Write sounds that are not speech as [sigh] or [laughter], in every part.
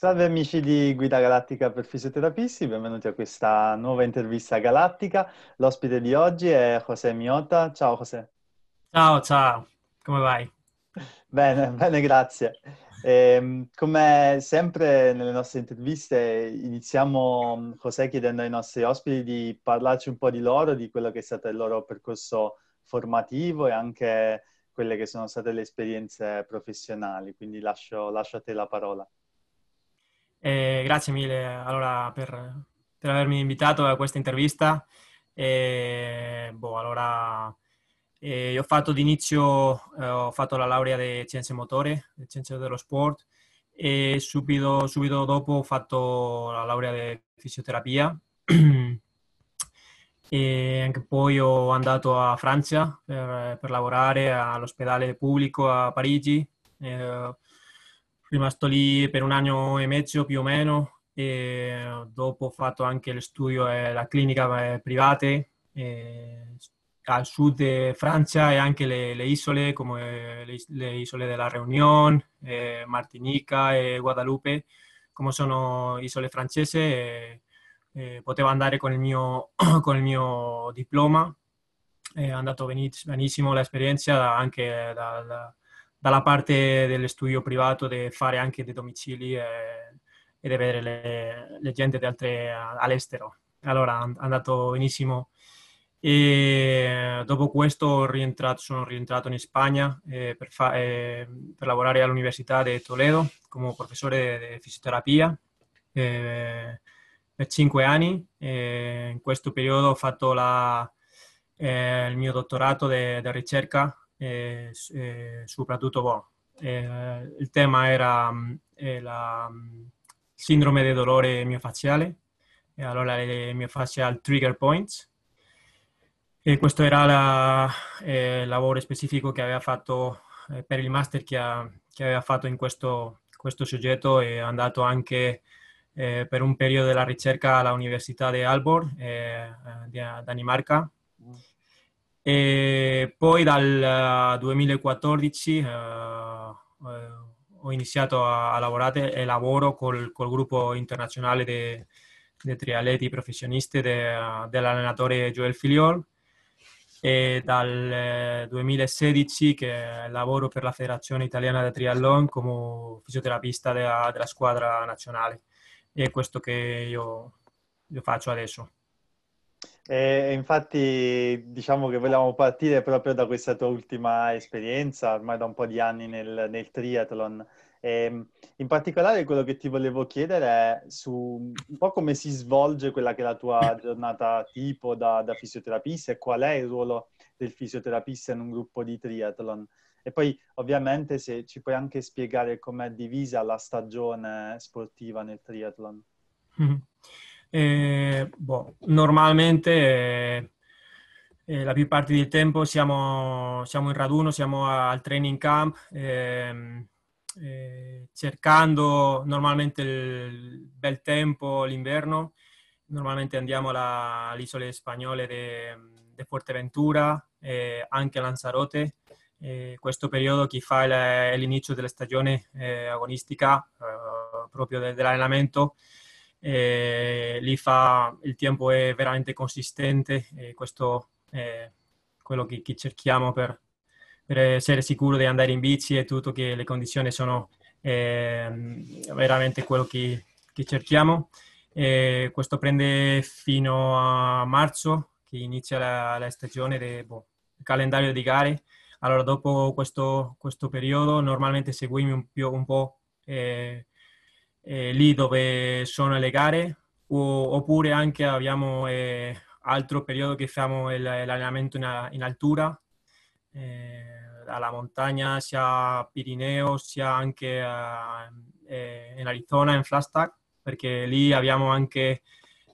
Salve amici di Guida Galattica per fisioterapisti, benvenuti a questa nuova intervista galattica. L'ospite di oggi è José Miota. Ciao José. Ciao, ciao, come vai? Bene, [laughs] bene, grazie. E, ehm, come sempre nelle nostre interviste iniziamo, José, chiedendo ai nostri ospiti di parlarci un po' di loro, di quello che è stato il loro percorso formativo e anche quelle che sono state le esperienze professionali. Quindi lascio, lascio a te la parola. Eh, grazie mille allora, per, per, avermi invitato a questa intervista. Eh, boh, allora, eh, ho fatto d'inizio, eh, ho fatto la laurea di scienze motorie, di scienze dello sport e subito, subito dopo ho fatto la laurea di fisioterapia [clears throat] e anche poi ho andato a Francia per, per lavorare all'ospedale pubblico a Parigi. Eh, rimasto lì per un anno e mezzo più o meno e dopo ho fatto anche lo studio alla clinica eh, private eh, al sud di Francia e anche le, le isole come le, le, isole della Réunion, eh, Martinica e Guadalupe, come sono isole francesi. E, e potevo andare con il mio, [clears throat] con il mio diploma. È andato benissimo l'esperienza anche da, da dalla parte dello studio privato di fare anche dei domicili e, e di avere le, le gente di altre all'estero. Allora è andato benissimo. E dopo questo rientrato, sono rientrato in Spagna eh, per, fa, eh, per, lavorare all'Università di Toledo come professore di fisioterapia eh, per cinque anni. in questo periodo ho fatto la, eh, il mio dottorato di ricerca e, e soprattutto boh, eh, il tema era mm, eh, la mm, sindrome del dolore miofaciale, e allora le miofacial trigger points. E questo era la, eh, il lavoro specifico che aveva fatto eh, per il master che, ha, che, aveva fatto in questo, questo soggetto e è andato anche eh, per un periodo della ricerca all'Università di Aalborg, eh, di Danimarca, e poi dal 2014 uh, uh, ho iniziato a, lavorare e lavoro col, col gruppo internazionale dei triatleti professionisti de, dell'allenatore Joel Filiol e dal 2016 che lavoro per la Federazione Italiana di Triathlon come fisioterapista della, della squadra nazionale. E è questo che io, io faccio adesso. E infatti diciamo che volevamo partire proprio da questa tua ultima esperienza, ormai da un po' di anni nel, nel triathlon. E ehm, in particolare quello che ti volevo chiedere è su un po' come si svolge quella che è la tua giornata tipo da, da fisioterapista e qual è il ruolo del fisioterapista in un gruppo di triathlon. E poi ovviamente se ci puoi anche spiegare com'è divisa la stagione sportiva nel triathlon. Mm-hmm. Eh, boh, normalmente eh, eh, la più parte del tempo siamo, siamo, in raduno, siamo al training camp, ehm, eh, cercando normalmente il bel tempo l'inverno. Normalmente andiamo alla, alle isole spagnole di Fuerteventura, e anche a Lanzarote. Eh, questo periodo chi fa l'inizio della stagione eh, agonistica proprio dell'allenamento eh, lì fa, il tempo è veramente consistente e questo è quello che, che cerchiamo per, per, essere sicuro di andare in bici e tutto, che le condizioni sono eh, veramente quello che, che cerchiamo. E questo prende fino a marzo, che inizia la, la stagione del boh, calendario di gare. Allora, dopo questo, questo periodo, normalmente seguiamo un, un po' eh, eh, lì dove sono le gare, o, oppure anche abbiamo eh, altro periodo che facciamo l'allenamento in, in altura, eh, alla montagna, sia Pirineo, sia anche eh, in Arizona, in Flagstaff, perché lì abbiamo anche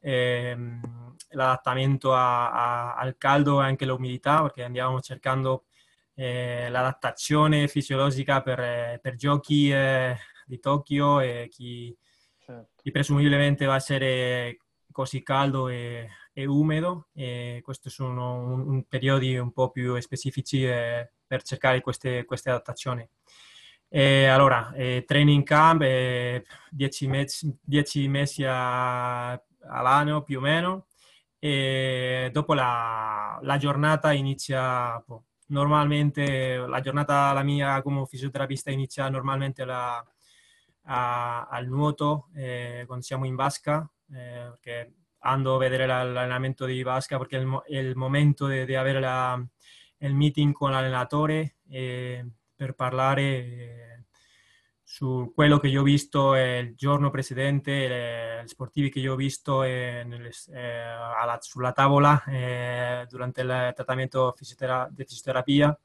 ehm, l'adattamento a, a, al caldo e anche l'umidità, perché andiamo cercando eh, l'adattazione fisiologica per, per giochi eh, di Tokyo e chi, certo. chi, presumibilmente va a essere così caldo e, e umido e questi sono un, un periodi un po' più specifici eh, per cercare queste, queste adattazioni. E allora, eh, training camp, 10 eh, mesi, dieci mesi a, all'anno più o meno, e dopo la, la giornata inizia, boh, normalmente la giornata la mia come fisioterapista inizia normalmente la, a, al nuoto eh, quando siamo in vasca, eh, ando a vedere l'allenamento di vasca perché è il, il momento di, di avere la, meeting con l'allenatore eh, per parlare eh, su quello che io ho visto il giorno precedente, le, gli sportivi che io ho visto eh, nelle, eh, alla, sulla tavola eh, durante il trattamento fisitera- di fisioterapia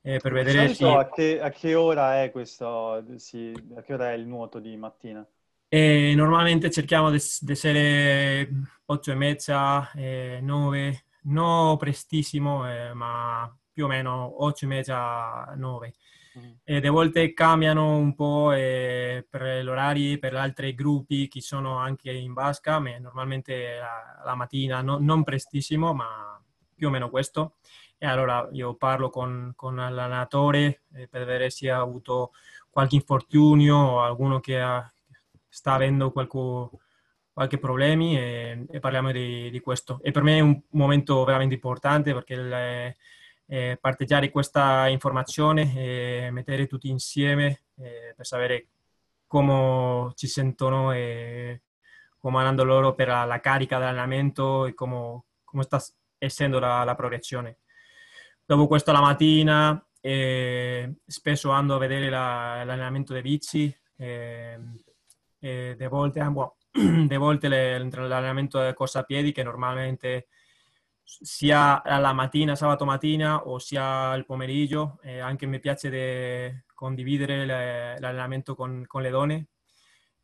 eh, per vedere se... a, che, a che ora è questo, sì, a che ora è il nuoto di mattina? E normalmente cerchiamo di essere 8 e mezza, eh, 9, non prestissimo, eh, ma più o meno 8 e mezza, 9. Mm. E a volte cambiano un po' eh, per gli orari, per altri gruppi che sono anche in vasca, ma normalmente la, la mattina, no, non prestissimo, ma più o meno questo. E allora io parlo con, con l'allenatore eh, per vedere se ha avuto qualche infortunio o qualcuno che ha, sta avendo qualche, qualche problemi e, e parliamo di, di, questo. E per me è un momento veramente importante perché le, eh, parteggiare questa informazione e mettere tutti insieme eh, per sapere come ci sentono e come andando loro per la, la carica dell'allenamento e come, come sta essendo la, la, progressione. Dopo questo la mattina eh, spesso ando a vedere la, l'allenamento dei bici e, e de volte, ah, boh, [clears throat] de volte le, l'allenamento di corsa a piedi che normalmente sia la mattina, sabato mattina o sia il pomeriggio. Eh, anche mi piace condividere le, l'allenamento con, con, le donne.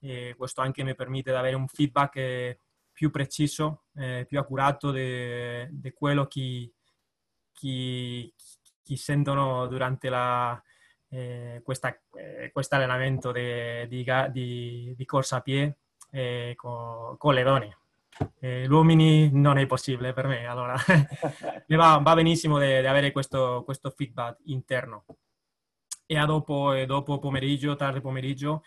E questo anche mi permette di avere un feedback eh, più preciso, eh, più accurato di quello che, che, che, sentono durante la, eh, questa, eh, questo allenamento di, di, di, corsa a piedi eh, con, con le donne eh, l'uomini non è possibile per me, allora [laughs] mi va, va benissimo di avere questo, questo, feedback interno. E a dopo, dopo pomeriggio, tardi pomeriggio,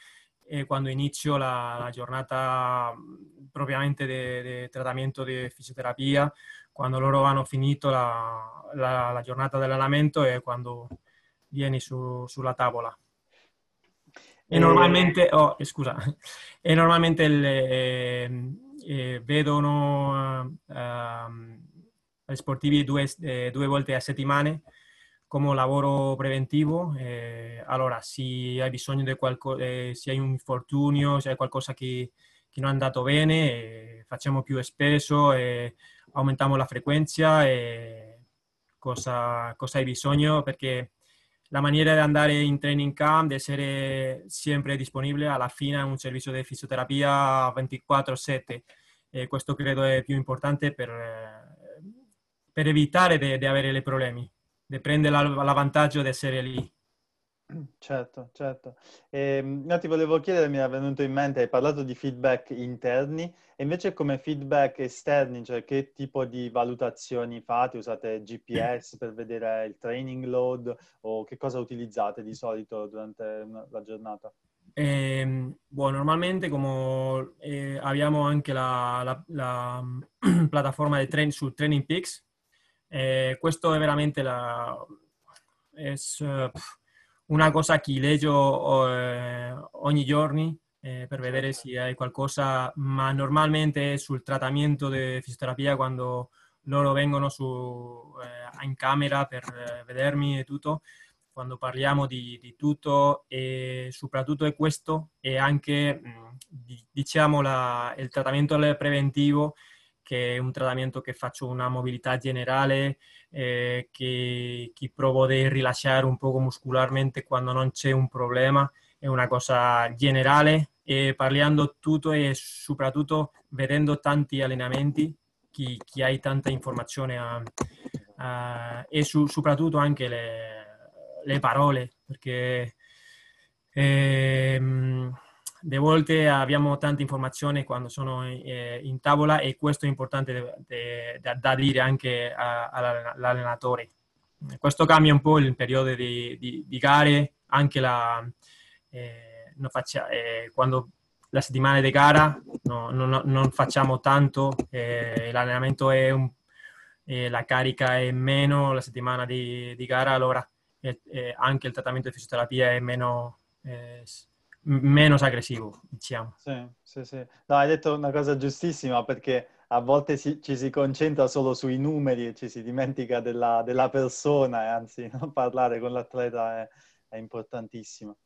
quando inizio la, la giornata propriamente di trattamento di fisioterapia, quando loro hanno finito la, la, la giornata dell'allenamento e quando vieni su, sulla tavola. E normalmente, oh, scusa, e normalmente il, eh, eh, vedono uh, gli sportivi due, eh, due, volte a settimana come lavoro preventivo. Eh, allora, se hai bisogno di qualcosa, eh, se hai un infortunio, se hai qualcosa che, che non è andato bene, eh, facciamo più spesso, aumentiamo la frequenza e cosa, cosa hai bisogno perché la maniera di andare in training camp, di essere sempre disponibile alla fine un servizio di fisioterapia 24/7. E questo credo è più importante per, per evitare di avere i problemi, di prendere l'avvantaggio di essere lì. Certo, certo. E, ehm, no, ti volevo chiedere, mi è venuto in mente, hai parlato di feedback interni e invece come feedback esterni, cioè che tipo di valutazioni fate? Usate GPS per vedere il training load o che cosa utilizzate di solito durante la giornata? Eh, boh, normalmente come eh, abbiamo anche la, la, la [clears throat] piattaforma train, su Training Peaks, eh, questo è veramente la... Es, uh, una cosa che leggo eh, ogni giorno eh, per vedere se hai qualcosa, ma normalmente sul trattamento di fisioterapia quando loro vengono su, eh, in camera per eh, vedermi e tutto, quando parliamo di, di, tutto e soprattutto è questo e anche diciamo la, il trattamento preventivo che è un trattamento che faccio una mobilità generale, eh, che, che provo a rilasciare un po' muscolarmente quando non c'è un problema, è una cosa generale. E parlando tutto e soprattutto vedendo tanti allenamenti che, che hai tanta informazione a, a, e su, soprattutto anche le, le parole perché ehm, de volte abbiamo tante informazioni quando sono eh, in tavola e questo è importante da dire anche all'allenatore. Questo cambia un po' il periodo di, di, di gare anche la, eh, faccia, eh, quando la settimana di gara no, no, non facciamo tanto, eh, l'allenamento è un, la carica è meno, la settimana di, di gara allora anche il trattamento di fisioterapia è meno meno aggressivo, diciamo. Sì, sì, sì. No, hai detto una cosa giustissima perché a volte si, ci si concentra solo sui numeri e ci si dimentica della, della persona e anzi [laughs] non parlare con l'atleta è, è importantissimo.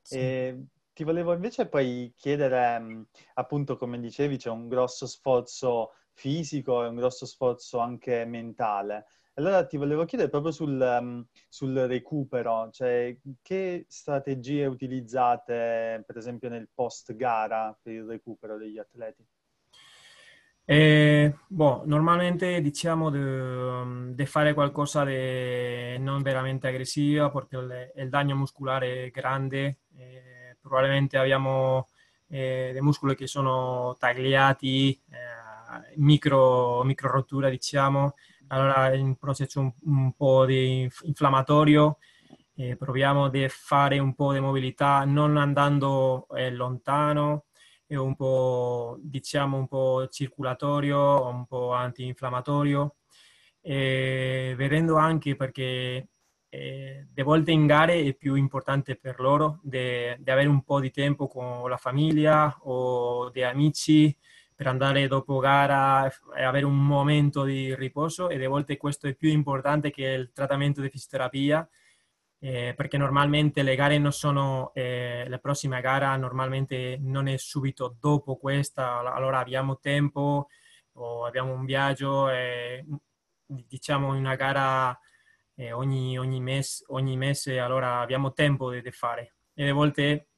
Sì. E ti volevo invece poi chiedere, appunto come dicevi, c'è un grosso sforzo fisico e un grosso sforzo anche mentale. Allora ti volevo chiedere proprio sul, um, sul, recupero, cioè che strategie utilizzate per esempio nel post gara per il recupero degli atleti? Eh, boh, normalmente diciamo di fare qualcosa di non veramente aggressivo perché il, il danno muscolare è grande, eh, probabilmente abbiamo eh, dei muscoli che sono tagliati, eh, micro, micro rottura diciamo, allora è un processo un, un po' di inflammatorio, eh, proviamo a fare un po' di mobilità non andando eh, lontano, è un po' diciamo un po' circolatorio, un po' antinfiammatorio, e vedendo anche perché eh, de volte in gare è più importante per loro di avere un po' di tempo con la famiglia o di amici per andare dopo gara e avere un momento di riposo e a volte questo è più importante che il trattamento di fisioterapia eh, perché normalmente le gare non sono, eh, la prossima gara normalmente non è subito dopo questa, allora abbiamo tempo o abbiamo un viaggio e diciamo una gara eh, ogni, ogni, mes, ogni, mese, allora abbiamo tempo di, di fare. E a volte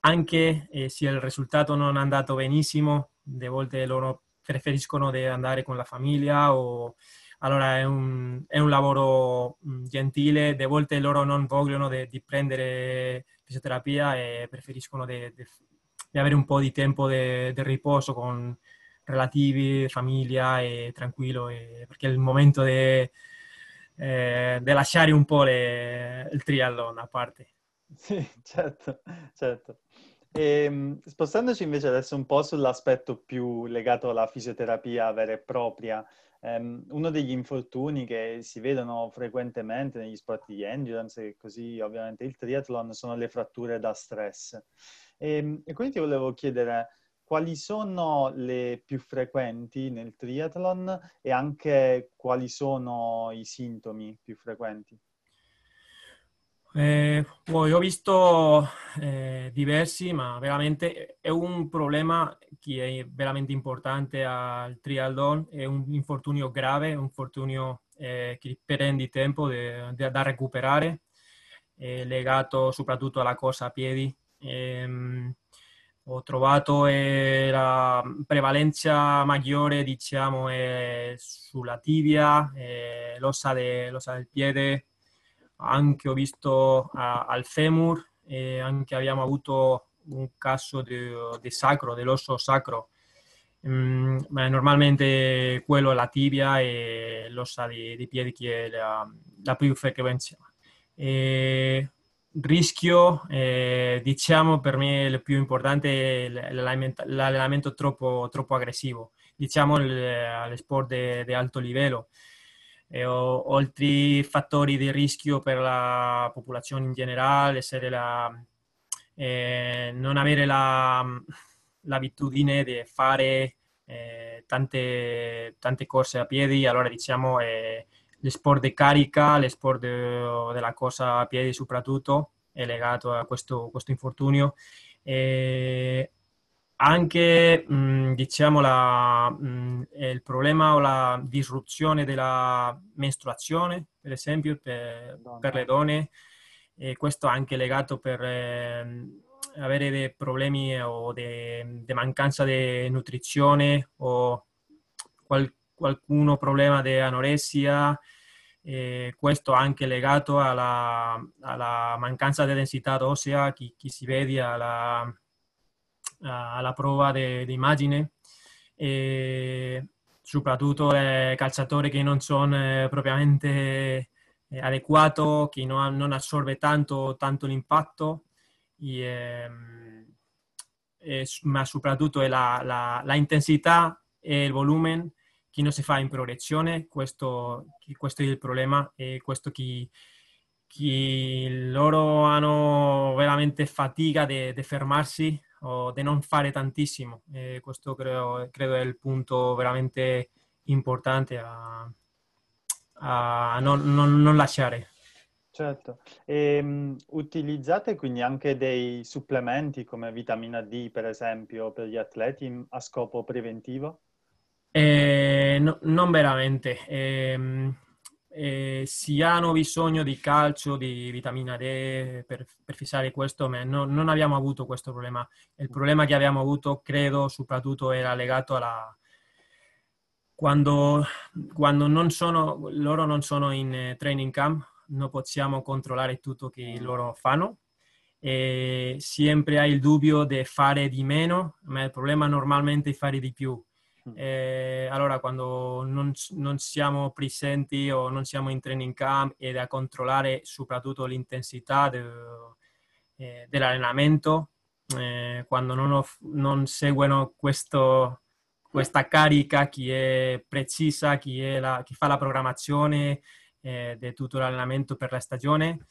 anche eh, se il risultato non è andato benissimo, de volte loro preferiscono andare con la famiglia o allora è un, è un lavoro mm, gentile, de volte loro non vogliono di prendere fisioterapia e preferiscono di avere un po' di tempo di riposo con relativi, famiglia e tranquillo, e, perché è il momento di eh, lasciare un po' le, il triathlon a parte. Sì, [laughs] certo, certo. E, ehm, spostandoci invece adesso un po' sull'aspetto più legato alla fisioterapia vera e propria, ehm, uno degli infortuni che si vedono frequentemente negli sport di endurance e così ovviamente il triathlon sono le fratture da stress. E, ehm, e quindi ti volevo chiedere quali sono le più frequenti nel triathlon e anche quali sono i sintomi più frequenti. Eh, boh, ho visto eh, diversi, ma veramente è un problema che è veramente importante al triathlon, è un infortunio grave, un infortunio eh, che prende tempo de, de, da recuperare, legato soprattutto alla corsa a piedi. Ehm, ho trovato eh, la prevalenza maggiore, diciamo, sulla tibia, eh, l'ossa, de, l'ossa del piede, anche ho visto a, al femur e anche abbiamo avuto un caso di, sacro, dell'osso sacro. Mm, normalmente quello è la tibia e l'ossa di, di piedi che è la, la più frequenza. E rischio, eh, diciamo, per me il più importante è l'allenamento, l'allenamento troppo, troppo aggressivo, diciamo, lo sport di alto livello e o, altri fattori di rischio per la popolazione in generale, la, eh, non avere la, l'abitudine di fare eh, tante, tante, corse a piedi, allora diciamo eh, lo sport di carica, lo sport de, della corsa a piedi soprattutto è legato a questo, questo infortunio. E anche mh, diciamo la, mh, il problema o la disruzione della mestruazione, per esempio, per, per le donne, e questo anche legato per eh, avere dei problemi o di mancanza di nutrizione o qual, qualcuno problema di anoressia, e questo anche legato alla, alla mancanza di densità ossea che, che si vede alla alla prova di immagine e soprattutto calciatori che non sono eh, propriamente eh, adeguato, che non, assorbe tanto, tanto l'impatto, e, ehm, e, ma soprattutto la, la, la, intensità e il volume che non si fa in progressione, questo, questo è il problema e questo che, che loro hanno veramente fatica di fermarsi o di non fare tantissimo. E questo credo, credo, è il punto veramente importante a, a non, non, non lasciare. Certo, e, um, utilizzate quindi anche dei supplementi come vitamina D, per esempio, per gli atleti a scopo preventivo? Eh, no, non veramente. Eh, eh, si hanno bisogno di calcio, di vitamina D per, per fissare questo, ma no, non abbiamo avuto questo problema. Il problema che abbiamo avuto, credo, soprattutto era legato alla... Quando, quando non sono, loro non sono in eh, training camp, non possiamo controllare tutto che loro fanno. E sempre hai il dubbio di fare di meno, ma il problema normalmente è fare di più. Eh, allora, quando non, non, siamo presenti o non siamo in training camp ed a controllare soprattutto l'intensità de, eh, dell'allenamento, eh, quando non, ho, non seguono questo, questa carica che è precisa, che, è la, che fa la programmazione eh, di tutto l'allenamento per la stagione,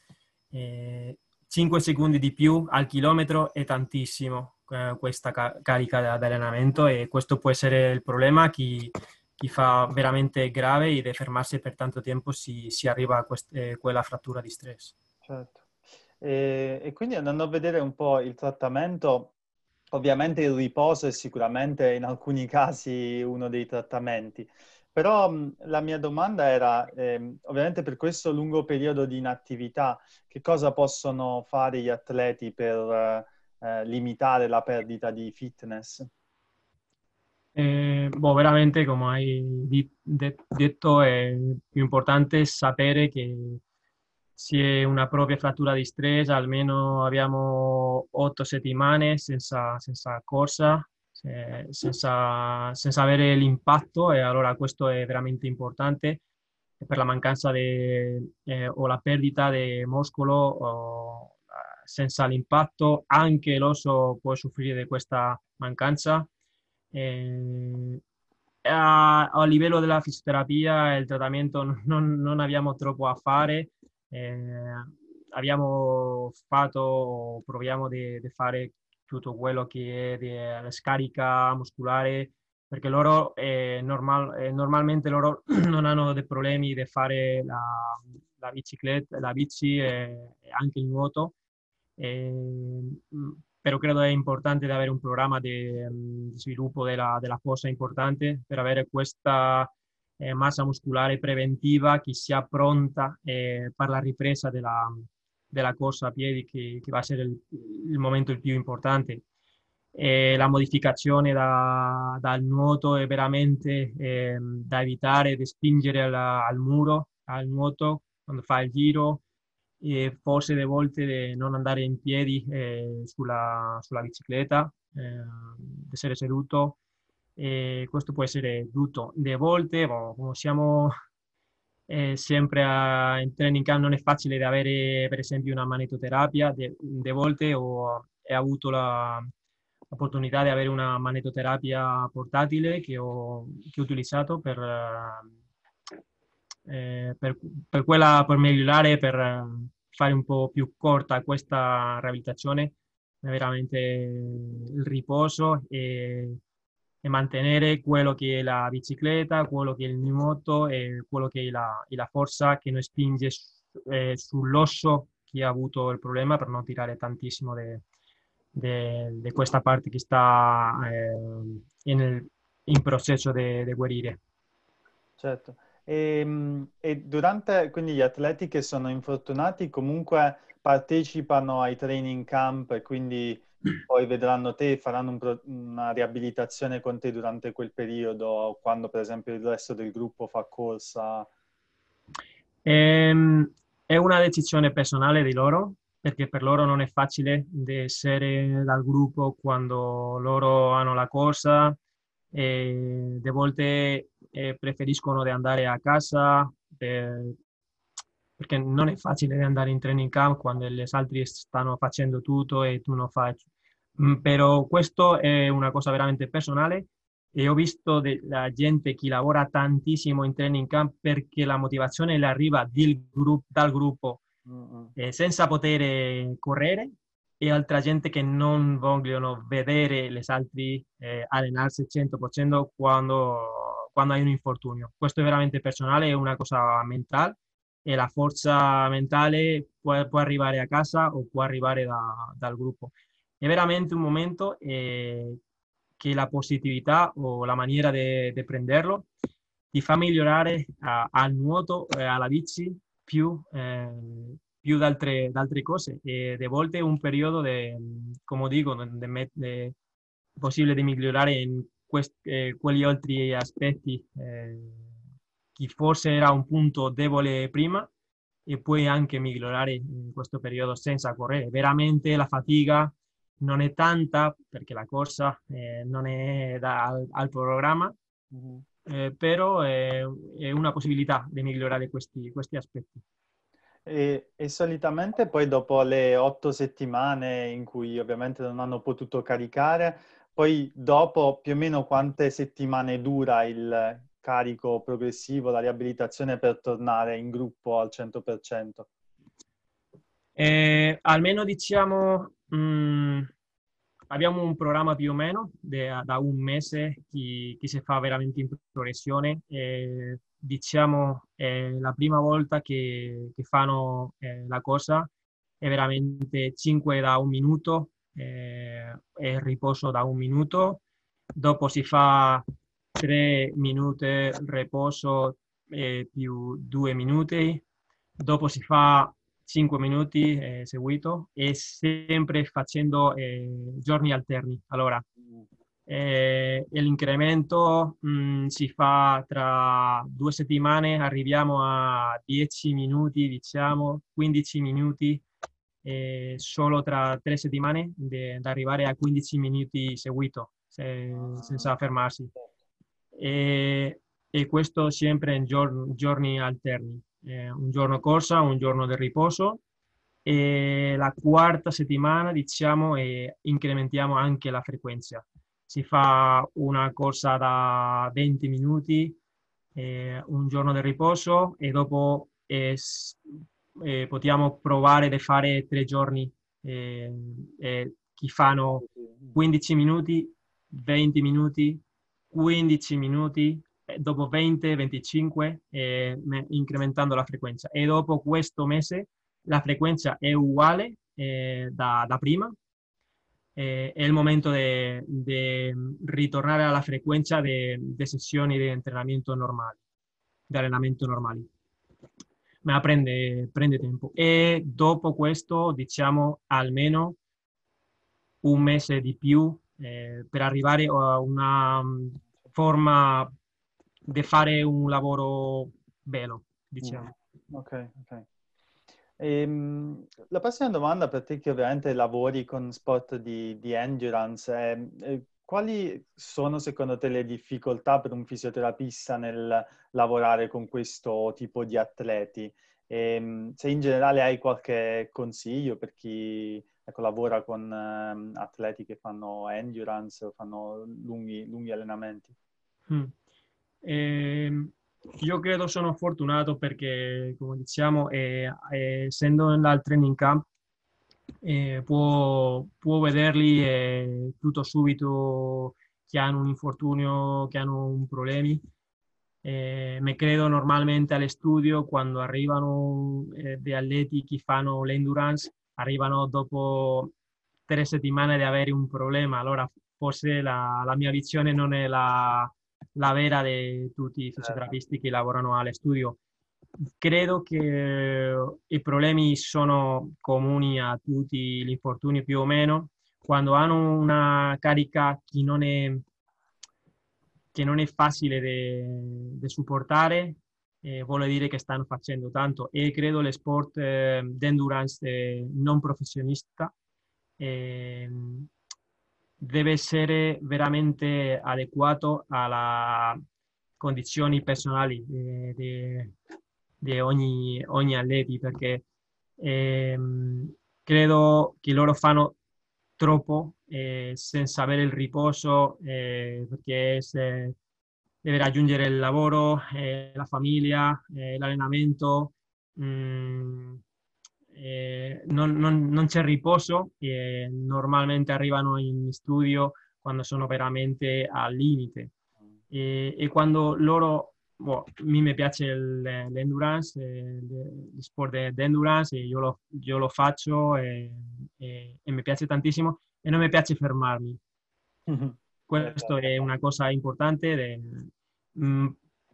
5 eh, secondi di più al chilometro è tantissimo eh, questa ca- carica di allenamento e questo può essere il problema chi, chi fa veramente grave e deve fermarsi per tanto tempo si, si arriva a quest- eh, quella frattura di stress. Certo. E, e, quindi andando a vedere un po' il trattamento, ovviamente il riposo è sicuramente in alcuni [laughs] casi uno dei trattamenti, però la mia domanda era, eh, ovviamente per questo lungo periodo di inattività, che cosa possono fare gli atleti per eh, limitare la perdita di fitness? Eh, boh, veramente, come hai detto, è più importante sapere che se una propria frattura di stress, almeno abbiamo otto settimane senza, senza corsa, senza, senza, avere l'impatto e allora questo è veramente importante per la mancanza di, eh, o la perdita di muscolo o, senza l'impatto, anche l'osso può soffrire di questa mancanza. Eh, a, a, livello della fisioterapia il trattamento non, non abbiamo troppo a fare. Eh, abbiamo fatto, proviamo di fare tutto quello che è la scarica muscolare perché loro eh, normal, eh, normalmente loro [clears throat] non hanno dei problemi di fare la, la bicicletta, la bici e, anche il nuoto eh, però credo è importante avere un programma di, mm, di sviluppo della, della forza importante per avere questa eh, massa muscolare preventiva che sia pronta eh, per la ripresa della, della, corsa a piedi che, che va a essere il, il momento il più importante. E la modificazione da, dal nuoto è veramente eh, da evitare di spingere al, al muro, al nuoto, quando fa il giro, e forse delle volte non andare in piedi eh, sulla, sulla, bicicletta, eh, essere seduto. E questo può essere tutto. Delle volte, oh, come siamo eh, sempre a, in training camp, non è facile di avere per esempio una magnetoterapia. Delle volte ho, ho avuto la, l'opportunità di avere una magnetoterapia portatile che ho, che ho utilizzato per, eh, per, per, quella, per migliorare, per fare un po' più corta questa riabilitazione, veramente il riposo e, e, mantenere quello che è la bicicletta, quello che è il nuoto e quello che è la, è la forza che non spinge eh, sull'osso che ha avuto il problema per non tirare tantissimo di questa parte che sta eh, in, in, processo di guarire. Certo. E, ehm, e, durante, quindi gli atleti che sono infortunati comunque partecipano ai training camp e quindi [clears throat] poi vedranno te, faranno un una riabilitazione con te durante quel periodo, quando per esempio il resto del gruppo fa corsa? Ehm, è una decisione personale di loro, perché per loro non è facile essere dal gruppo quando loro hanno la corsa. E a volte eh, preferiscono di andare a casa, per, perché non è facile andare in training camp quando gli altri stanno facendo tutto e tu non fai. Mm, però questo è una cosa veramente personale e ho visto della gente che lavora tantissimo in training camp perché la motivazione le arriva gruppo, dal gruppo eh, senza poter correre e altra gente che non vogliono vedere le altri eh, allenarsi 100% quando, quando hai un infortunio. Questo è veramente personale, è una cosa mentale e la forza mentale può, può arrivare a casa o può arrivare da, dal gruppo. È veramente un momento eh, la positività o la maniera di prenderlo ti fa migliorare a, al nuoto e alla bici più, eh, più da altre, cose. E volte un periodo, di, come dico, è possibile di migliorare quest, eh, quegli altri aspetti. Eh, chi forse era un punto debole prima e puoi anche migliorare in questo periodo senza correre. Veramente la fatica non è tanta perché la corsa eh, non è da, al, al, programma, mm-hmm. eh, però è, è, una possibilità di migliorare questi, questi aspetti. E, e, solitamente poi dopo le otto settimane in cui ovviamente non hanno potuto caricare, poi dopo più o meno quante settimane dura il, carico progressivo, la riabilitazione per tornare in gruppo al 100%? Eh, almeno diciamo, mh, mm, abbiamo un programma più o meno de, da un mese che, si fa veramente in progressione. Eh, diciamo, eh, la prima volta che, che fanno eh, la cosa è veramente 5 da un minuto eh, e riposo da un minuto. Dopo si fa 3 minuti riposo eh, più 2 minuti, dopo si fa 5 minuti eh, seguito e sempre facendo eh, giorni alterni. Allora, eh, l'incremento mh, mm, si fa tra due settimane, arriviamo a 10 minuti, diciamo 15 minuti, eh, solo tra tre settimane da arrivare a 15 minuti seguito, se, senza fermarsi. E, e questo sempre in giorni, giorni alterni, eh, un giorno corsa, un giorno di riposo. E la quarta settimana diciamo e incrementiamo anche la frequenza. Si fa una corsa da 20 minuti, eh, un giorno di riposo e dopo eh, eh, possiamo provare di fare tre giorni eh, che fanno 15 minuti, 20 minuti, 15 minuti, dopo 20-25 eh, incrementando la frequenza e dopo questo mese la frequenza è uguale eh, da, da, prima. Eh, è il momento di ritornare alla frequenza di sessioni di allenamento normali. Ma prende, prende tempo. E dopo questo, diciamo, almeno un mese di più eh, per arrivare a una forma di fare un lavoro bello, diciamo. Ok, ok. Ehm, la prossima domanda per te che ovviamente lavori con sport di, di endurance è eh, quali sono secondo te le difficoltà per un fisioterapista nel lavorare con questo tipo di atleti? E, ehm, se in generale hai qualche consiglio per chi ecco, lavora con eh, atleti che fanno endurance o fanno lunghi, lunghi allenamenti? Mm. Eh, io credo sono fortunato perché, come diciamo, eh, eh, essendo nel training camp, eh, può, può, vederli eh, tutto subito che hanno un infortunio, che hanno un problema. Eh, me credo normalmente allo studio quando arrivano eh, degli atleti che fanno l'endurance, arrivano dopo tre settimane di avere un problema. Allora forse la, la mia visione non è la, la vera di tutti i certo. fisioterapisti che lavorano allo studio. Credo che i problemi sono comuni a tutti gli infortuni più o meno. Quando hanno una carica che non è, che non è facile da supportare, eh, vuol dire che stanno facendo tanto e credo le sport eh, d'endurance eh, non professionista eh, deve essere veramente adeguato alle condizioni personali di ogni, ogni atleti perché eh, credo che loro fanno troppo eh, senza avere il riposo eh, perché se deve raggiungere il lavoro, eh, la famiglia, eh, l'allenamento, mh, mm, eh, non, non, non, c'è riposo normalmente arrivano in studio quando sono veramente al limite. E, e quando loro boh, a me piace l'endurance, il sport di endurance, io lo, io lo faccio e, e, e, mi piace tantissimo e non mi piace fermarmi. Questo è una cosa importante, de, mh,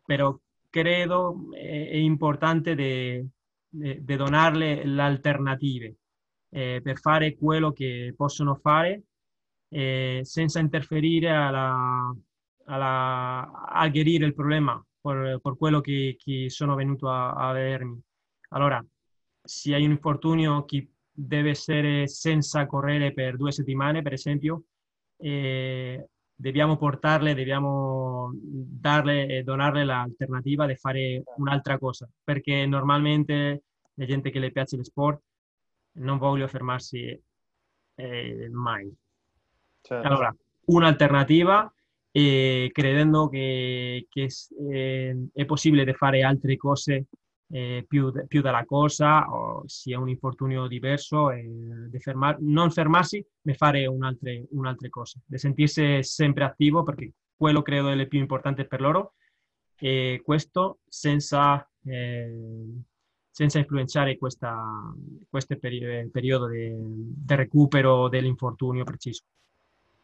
però credo è, è importante di donarle le alternative eh, per fare quello che possono fare eh, senza interferire alla, alla, a gherire il problema per, quello che, che, sono venuto a, a vedermi. Allora, se hai un infortunio che deve essere senza correre per due settimane, per esempio, eh, dobbiamo portarle, dobbiamo darle e donarle l'alternativa di fare un'altra cosa, perché normalmente la gente che le piace lo sport non voglio fermarsi eh, mai. Certo. Allora, un'alternativa e credendo che, che eh, è possibile fare altre cose eh, più, più, della cosa, o sia un infortunio diverso, e fermar, non fermarsi, ma fare un'altra, un'altra cosa, di sentirsi sempre attivo perché quello credo è il più importante per loro e questo senza, eh, senza influenzare questo periodo di recupero dell'infortunio preciso.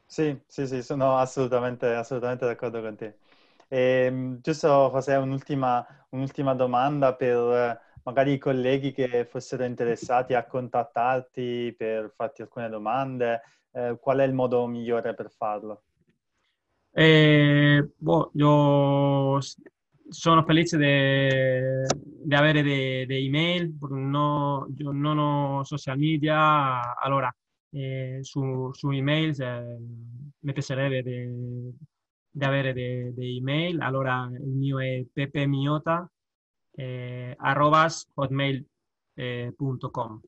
Sì, sì, sì, sono assolutamente, assolutamente d'accordo con te. E, ehm, giusto José, un'ultima, un'ultima domanda per magari i colleghi che fossero interessati a contattarti per farti alcune domande. Eh, qual è il modo migliore per farlo? Eh, boh, io sono felice di avere delle de email, no, non ho social media, allora eh, su, su, email eh, mi piacerebbe di avere delle de email. Allora il mio è pepemiota eh, arrobas hotmail.com.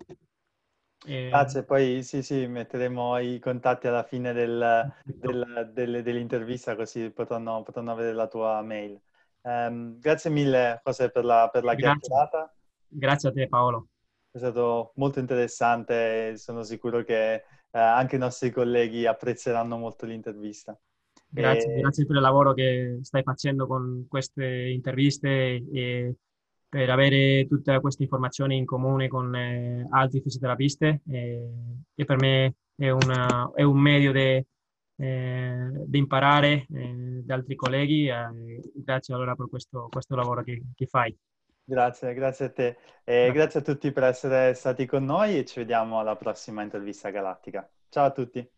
Eh, Grazie, poi sì, sì, metteremo i contatti alla fine del, del, del, dell'intervista così potranno, potranno, avere la tua mail. Um, grazie mille José per la, per la chiacchierata. Grazie a te Paolo. È stato molto interessante e sono sicuro che eh, anche i nostri colleghi apprezzeranno molto l'intervista. Grazie, e... grazie per il lavoro che stai facendo con queste interviste e per avere tutte queste informazioni in comune con eh, altri fisioterapisti e, e, per me è, una, è un medio di eh, imparare eh, da altri colleghi. Eh, grazie allora per questo, questo lavoro che, che fai. Grazie, grazie a te. E grazie a tutti per essere stati con noi e ci vediamo alla prossima intervista galattica. Ciao a tutti.